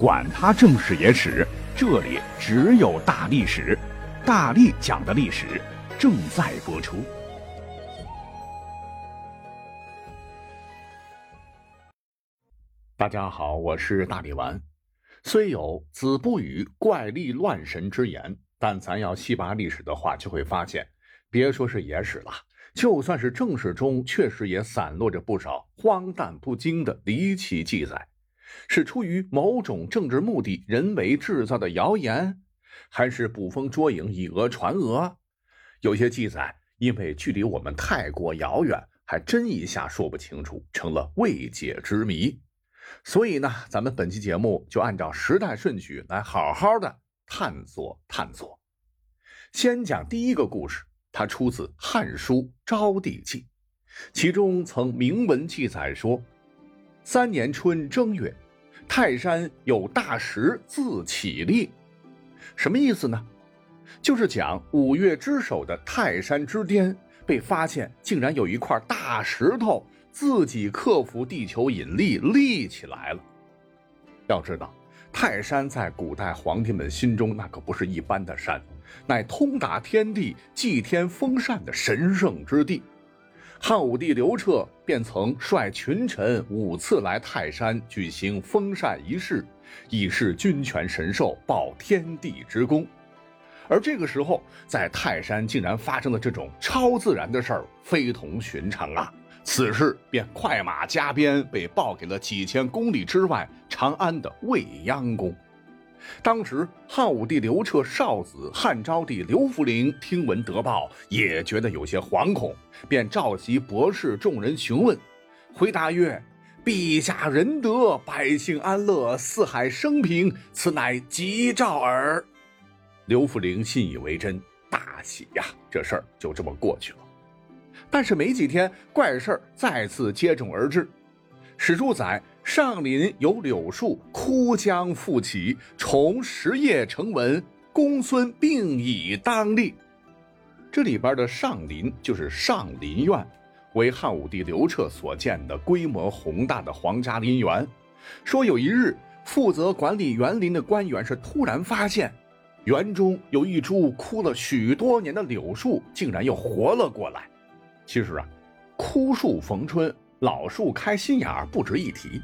管他正史野史，这里只有大历史，大力讲的历史正在播出。大家好，我是大力丸。虽有“子不语怪力乱神”之言，但咱要细扒历史的话，就会发现，别说是野史了，就算是正史中，确实也散落着不少荒诞不经的离奇记载。是出于某种政治目的人为制造的谣言，还是捕风捉影以讹传讹？有些记载因为距离我们太过遥远，还真一下说不清楚，成了未解之谜。所以呢，咱们本期节目就按照时代顺序来好好的探索探索。先讲第一个故事，它出自《汉书·昭帝纪》，其中曾明文记载说。三年春正月，泰山有大石自起立，什么意思呢？就是讲五岳之首的泰山之巅被发现，竟然有一块大石头自己克服地球引力立起来了。要知道，泰山在古代皇帝们心中那可不是一般的山，乃通达天地、祭天封禅的神圣之地。汉武帝刘彻便曾率群臣五次来泰山举行封禅仪式，以示君权神授，报天地之功。而这个时候，在泰山竟然发生了这种超自然的事儿，非同寻常啊！此事便快马加鞭，被报给了几千公里之外长安的未央宫。当时，汉武帝刘彻少子汉昭帝刘弗陵听闻得报，也觉得有些惶恐，便召集博士众人询问。回答曰：“陛下仁德，百姓安乐，四海升平，此乃吉兆耳。”刘弗陵信以为真，大喜呀！这事儿就这么过去了。但是没几天，怪事儿再次接踵而至。史书载。上林有柳树，枯将复起，重十叶成文。公孙病已当立。这里边的上林就是上林苑，为汉武帝刘彻所建的规模宏大的皇家林园。说有一日，负责管理园林的官员是突然发现，园中有一株枯了许多年的柳树，竟然又活了过来。其实啊，枯树逢春，老树开新芽，不值一提。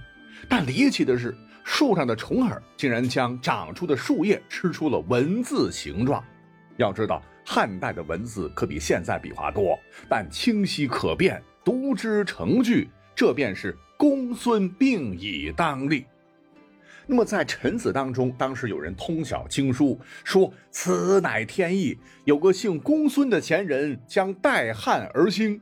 但离奇的是，树上的虫儿竟然将长出的树叶吃出了文字形状。要知道，汉代的文字可比现在笔画多，但清晰可辨，读之成句。这便是公孙病已当立。那么在臣子当中，当时有人通晓经书，说此乃天意，有个姓公孙的贤人将代汉而兴。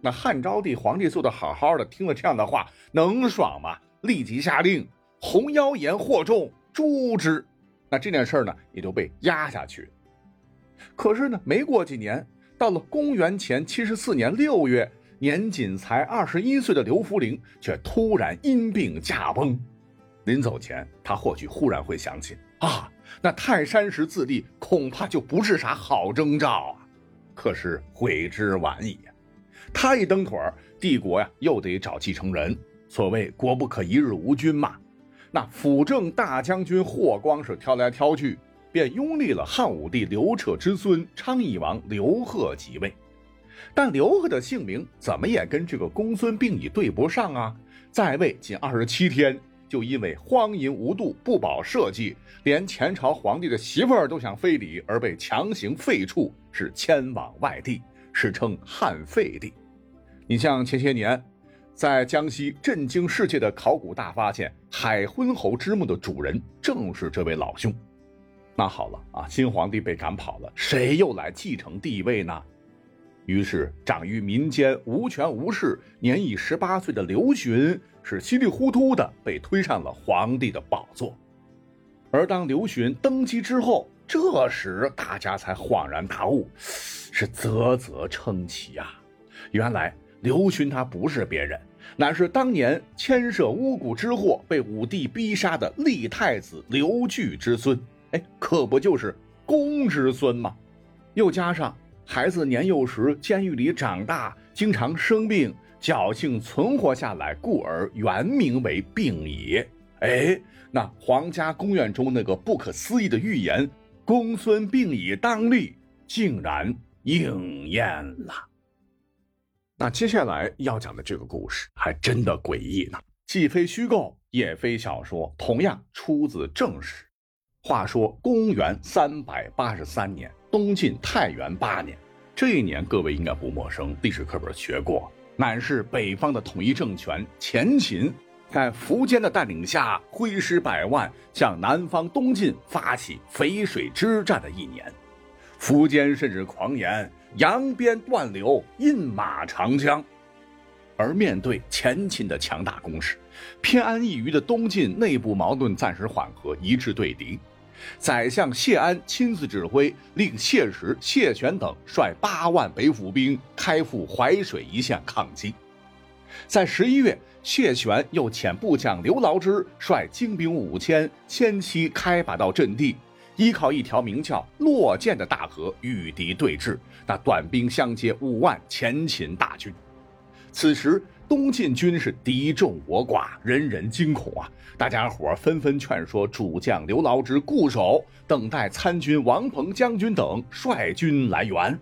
那汉昭帝皇帝做的好好的，听了这样的话，能爽吗？立即下令，红妖言惑众，诛之。那这件事呢，也就被压下去。可是呢，没过几年，到了公元前七十四年六月，年仅才二十一岁的刘弗陵却突然因病驾崩。临走前，他或许忽然会想起啊，那泰山石自立，恐怕就不是啥好征兆啊。可是悔之晚矣，他一蹬腿帝国呀，又得找继承人。所谓国不可一日无君嘛，那辅政大将军霍光是挑来挑去，便拥立了汉武帝刘彻之孙昌邑王刘贺即位。但刘贺的姓名怎么也跟这个公孙病已对不上啊！在位仅二十七天，就因为荒淫无度、不保社稷，连前朝皇帝的媳妇儿都想非礼，而被强行废黜，是迁往外地，史称汉废帝。你像前些年。在江西震惊世界的考古大发现，海昏侯之墓的主人正是这位老兄。那好了啊，新皇帝被赶跑了，谁又来继承帝位呢？于是，长于民间、无权无势、年已十八岁的刘询，是稀里糊涂的被推上了皇帝的宝座。而当刘询登基之后，这时大家才恍然大悟，是啧啧称奇啊！原来刘询他不是别人。乃是当年牵涉巫蛊之祸被武帝逼杀的立太子刘据之孙，哎，可不就是公之孙吗？又加上孩子年幼时监狱里长大，经常生病，侥幸存活下来，故而原名为病也。哎，那皇家宫苑中那个不可思议的预言“公孙病已当立”竟然应验了。那接下来要讲的这个故事还真的诡异呢，既非虚构，也非小说，同样出自正史。话说公元三百八十三年，东晋太元八年，这一年各位应该不陌生，历史课本学过，乃是北方的统一政权前秦。在苻坚的带领下，挥师百万向南方东晋发起淝水之战的一年。苻坚甚至狂言：“扬鞭断流，饮马长江。”而面对前秦的强大攻势，偏安一隅的东晋内部矛盾暂时缓和，一致对敌。宰相谢安亲自指挥，令谢石、谢玄等率八万北府兵开赴淮水一线抗击。在十一月。谢玄又遣部将刘牢之率精兵五千，先期开拔到阵地，依靠一条名叫洛涧的大河与敌对峙。那短兵相接五万前秦大军。此时东晋军是敌众我寡，人人惊恐啊！大家伙纷纷劝说主将刘牢之固守，等待参军王鹏将军等率军来援。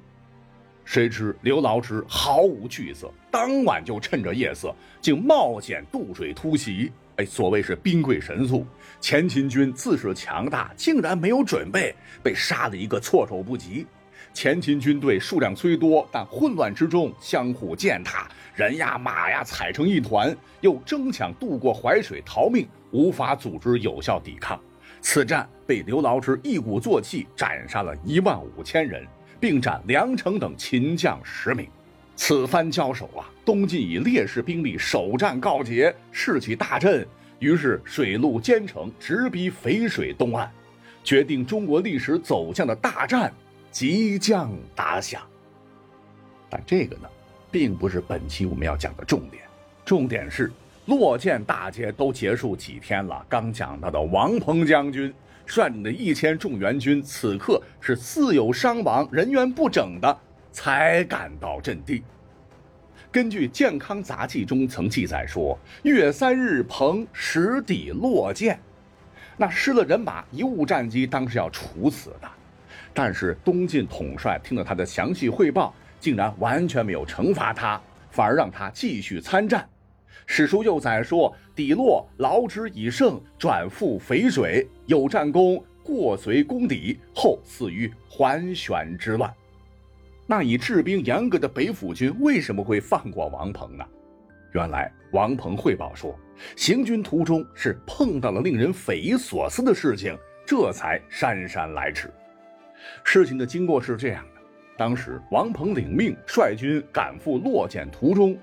谁知刘牢之毫无惧色，当晚就趁着夜色，竟冒险渡水突袭。哎，所谓是兵贵神速，前秦军自恃强大，竟然没有准备，被杀了一个措手不及。前秦军队数量虽多，但混乱之中相互践踏，人呀马呀踩成一团，又争抢渡过淮水逃命，无法组织有效抵抗。此战被刘牢之一鼓作气斩杀了一万五千人。并斩梁成等秦将十名。此番交手啊，东晋以劣势兵力首战告捷，士气大振。于是水陆兼程，直逼淝水东岸，决定中国历史走向的大战即将打响。但这个呢，并不是本期我们要讲的重点。重点是洛涧大捷都结束几天了，刚讲到的王鹏将军。率领的一千众援军，此刻是似有伤亡、人员不整的，才赶到阵地。根据《健康杂记》中曾记载说：“月三日，鹏实抵洛涧。”那失了人马、贻误战机，当是要处死的。但是东晋统帅听了他的详细汇报，竟然完全没有惩罚他，反而让他继续参战。史书又载说，底落劳之以胜，转赴淝水，有战功，过隋攻底，后死于桓玄之乱。那以治兵严格的北府军为什么会放过王鹏呢？原来王鹏汇报说，行军途中是碰到了令人匪夷所思的事情，这才姗姗来迟。事情的经过是这样的：当时王鹏领命率军赶赴洛涧途中。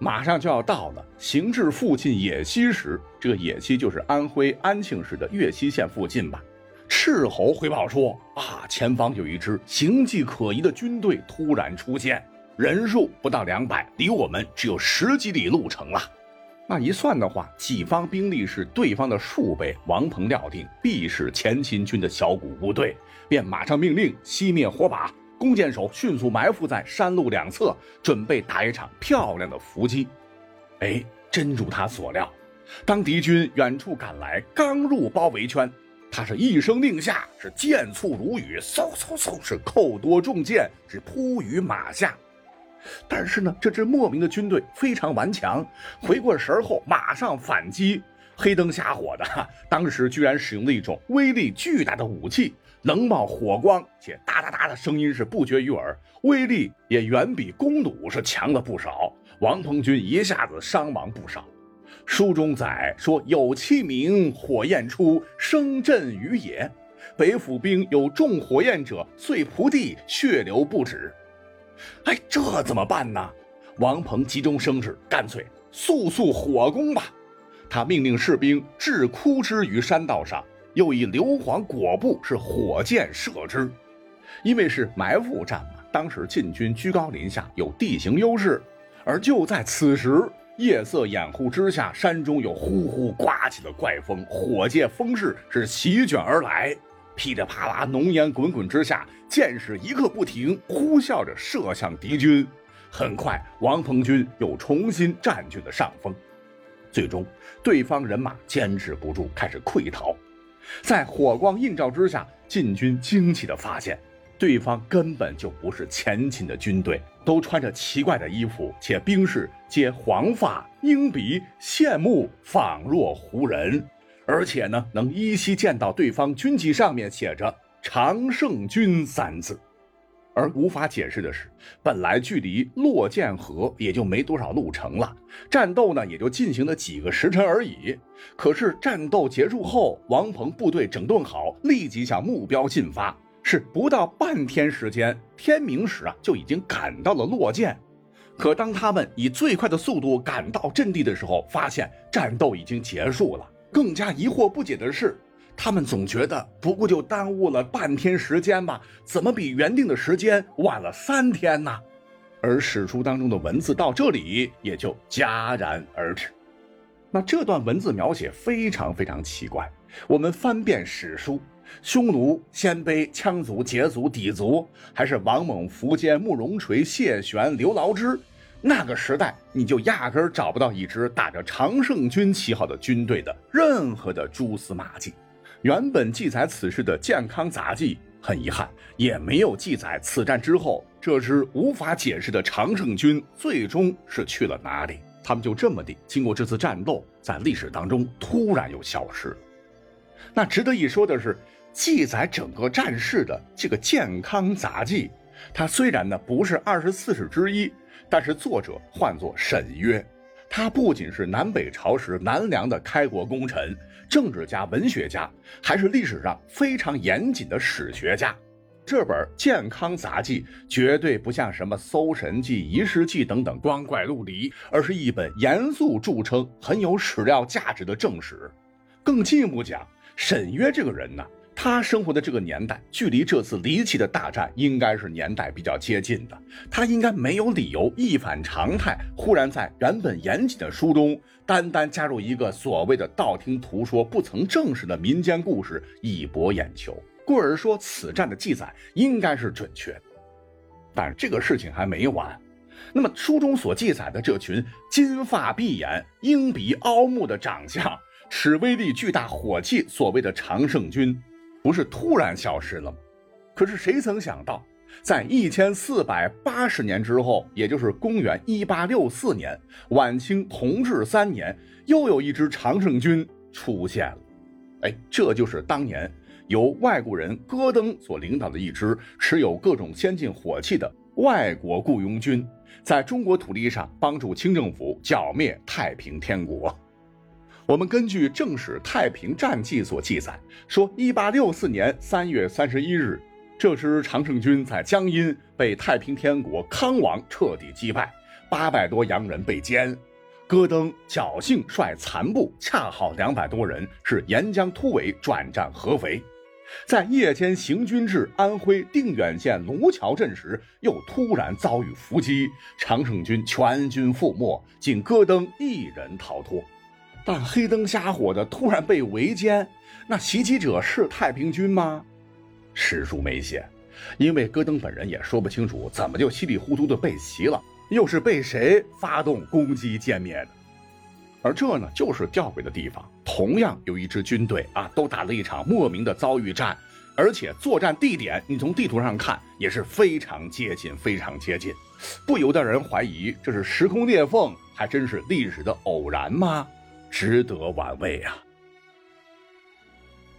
马上就要到了，行至附近野溪时，这个野溪就是安徽安庆市的岳西县附近吧。斥候回报说：“啊，前方有一支形迹可疑的军队突然出现，人数不到两百，离我们只有十几里路程了。那一算的话，己方兵力是对方的数倍。王鹏料定必是前秦军的小股部队，便马上命令熄灭火把。”弓箭手迅速埋伏在山路两侧，准备打一场漂亮的伏击。哎，真如他所料，当敌军远处赶来，刚入包围圈，他是一声令下，是箭簇如雨，嗖嗖嗖，是扣多中箭，是扑于马下。但是呢，这支莫名的军队非常顽强，回过神后马上反击，黑灯瞎火的，当时居然使用了一种威力巨大的武器。能冒火光，且哒哒哒的声音是不绝于耳，威力也远比弓弩是强了不少。王鹏军一下子伤亡不少。书中载说：“有器名，火焰出，声震于野。北府兵有中火焰者，遂仆地，血流不止。”哎，这怎么办呢？王鹏急中生智，干脆速速火攻吧。他命令士兵置枯枝于山道上。又以硫磺裹布，是火箭射之。因为是埋伏战嘛，当时晋军居高临下，有地形优势。而就在此时，夜色掩护之下，山中有呼呼刮起了怪风，火借风势是席卷而来，噼里啪啦，浓烟滚滚之下，箭矢一刻不停，呼啸着射向敌军。很快，王鹏军又重新占据了上风。最终，对方人马坚持不住，开始溃逃。在火光映照之下，晋军惊奇地发现，对方根本就不是前秦的军队，都穿着奇怪的衣服，且兵士皆黄发鹰鼻，羡慕仿若胡人。而且呢，能依稀见到对方军旗上面写着“常胜军”三字。而无法解释的是，本来距离洛涧河也就没多少路程了，战斗呢也就进行了几个时辰而已。可是战斗结束后，王鹏部队整顿好，立即向目标进发，是不到半天时间，天明时啊就已经赶到了洛涧。可当他们以最快的速度赶到阵地的时候，发现战斗已经结束了。更加疑惑不解的是。他们总觉得不过就耽误了半天时间吧，怎么比原定的时间晚了三天呢？而史书当中的文字到这里也就戛然而止。那这段文字描写非常非常奇怪。我们翻遍史书，匈奴、鲜卑、羌族、羯族、氐族，还是王猛、苻坚、慕容垂、谢玄、刘牢之，那个时代你就压根儿找不到一支打着常胜军旗号的军队的任何的蛛丝马迹。原本记载此事的《健康杂记》，很遗憾也没有记载此战之后这支无法解释的常胜军最终是去了哪里。他们就这么地经过这次战斗，在历史当中突然又消失了。那值得一说的是，记载整个战事的这个《健康杂记》，它虽然呢不是二十四史之一，但是作者唤作沈约。他不仅是南北朝时南梁的开国功臣、政治家、文学家，还是历史上非常严谨的史学家。这本《健康杂记》绝对不像什么《搜神记》《遗失记》等等光怪陆离，而是一本严肃著称、很有史料价值的正史。更进一步讲，沈约这个人呢？他生活的这个年代，距离这次离奇的大战应该是年代比较接近的。他应该没有理由一反常态，忽然在原本严谨的书中，单单加入一个所谓的道听途说、不曾证实的民间故事以博眼球。故而说，此战的记载应该是准确的。但这个事情还没完。那么书中所记载的这群金发碧眼、鹰鼻凹目的长相、持威力巨大火器所谓的常胜军。不是突然消失了吗？可是谁曾想到，在一千四百八十年之后，也就是公元一八六四年，晚清同治三年，又有一支常胜军出现了。哎，这就是当年由外国人戈登所领导的一支持有各种先进火器的外国雇佣军，在中国土地上帮助清政府剿灭太平天国。我们根据正史《太平战记》所记载，说，一八六四年三月三十一日，这支常胜军在江阴被太平天国康王彻底击败，八百多洋人被歼。戈登侥幸率残部恰好两百多人，是沿江突围转战合肥，在夜间行军至安徽定远县卢桥镇时，又突然遭遇伏击，常胜军全军覆没，仅戈登一人逃脱。但黑灯瞎火的突然被围歼，那袭击者是太平军吗？史书没写，因为戈登本人也说不清楚怎么就稀里糊涂的被袭了，又是被谁发动攻击歼灭的。而这呢，就是吊诡的地方。同样有一支军队啊，都打了一场莫名的遭遇战，而且作战地点你从地图上看也是非常接近，非常接近，不由得让人怀疑这是时空裂缝，还真是历史的偶然吗？值得玩味啊！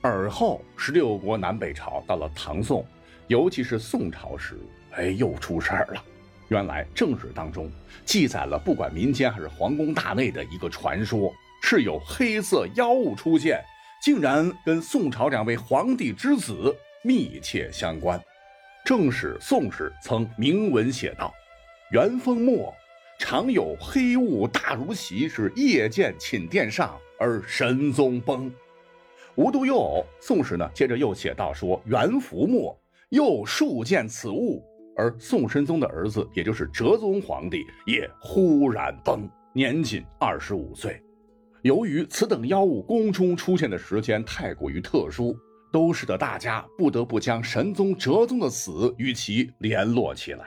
而后十六国南北朝到了唐宋，尤其是宋朝时，哎，又出事儿了。原来正史当中记载了，不管民间还是皇宫大内的一个传说，是有黑色妖物出现，竟然跟宋朝两位皇帝之子密切相关。正史《宋史》曾明文写道：“元丰末。”常有黑雾大如席，是夜见寝殿上而神宗崩。无独有偶，《宋史》呢接着又写道说，元符末又数见此物，而宋神宗的儿子，也就是哲宗皇帝，也忽然崩，年仅二十五岁。由于此等妖物宫中出现的时间太过于特殊，都使得大家不得不将神宗哲宗的死与其联络起来。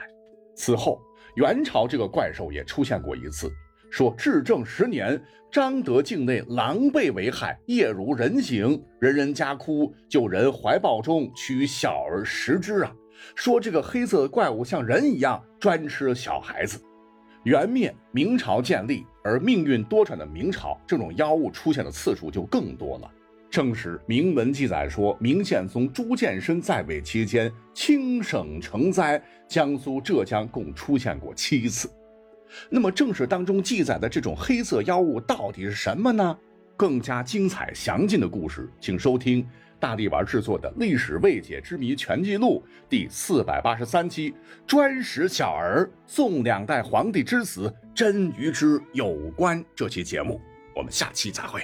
此后。元朝这个怪兽也出现过一次，说至正十年，张德境内狼狈为害，夜如人形，人人家哭，就人怀抱中取小儿食之啊。说这个黑色的怪物像人一样专吃小孩子。元灭，明朝建立，而命运多舛的明朝，这种妖物出现的次数就更多了。正史明文记载说，明宪宗朱见深在位期间，清省成灾，江苏、浙江共出现过七次。那么正史当中记载的这种黑色妖物到底是什么呢？更加精彩详尽的故事，请收听大力丸制作的《历史未解之谜全记录》第四百八十三期，专食小儿宋两代皇帝之死，真与之有关。这期节目，我们下期再会。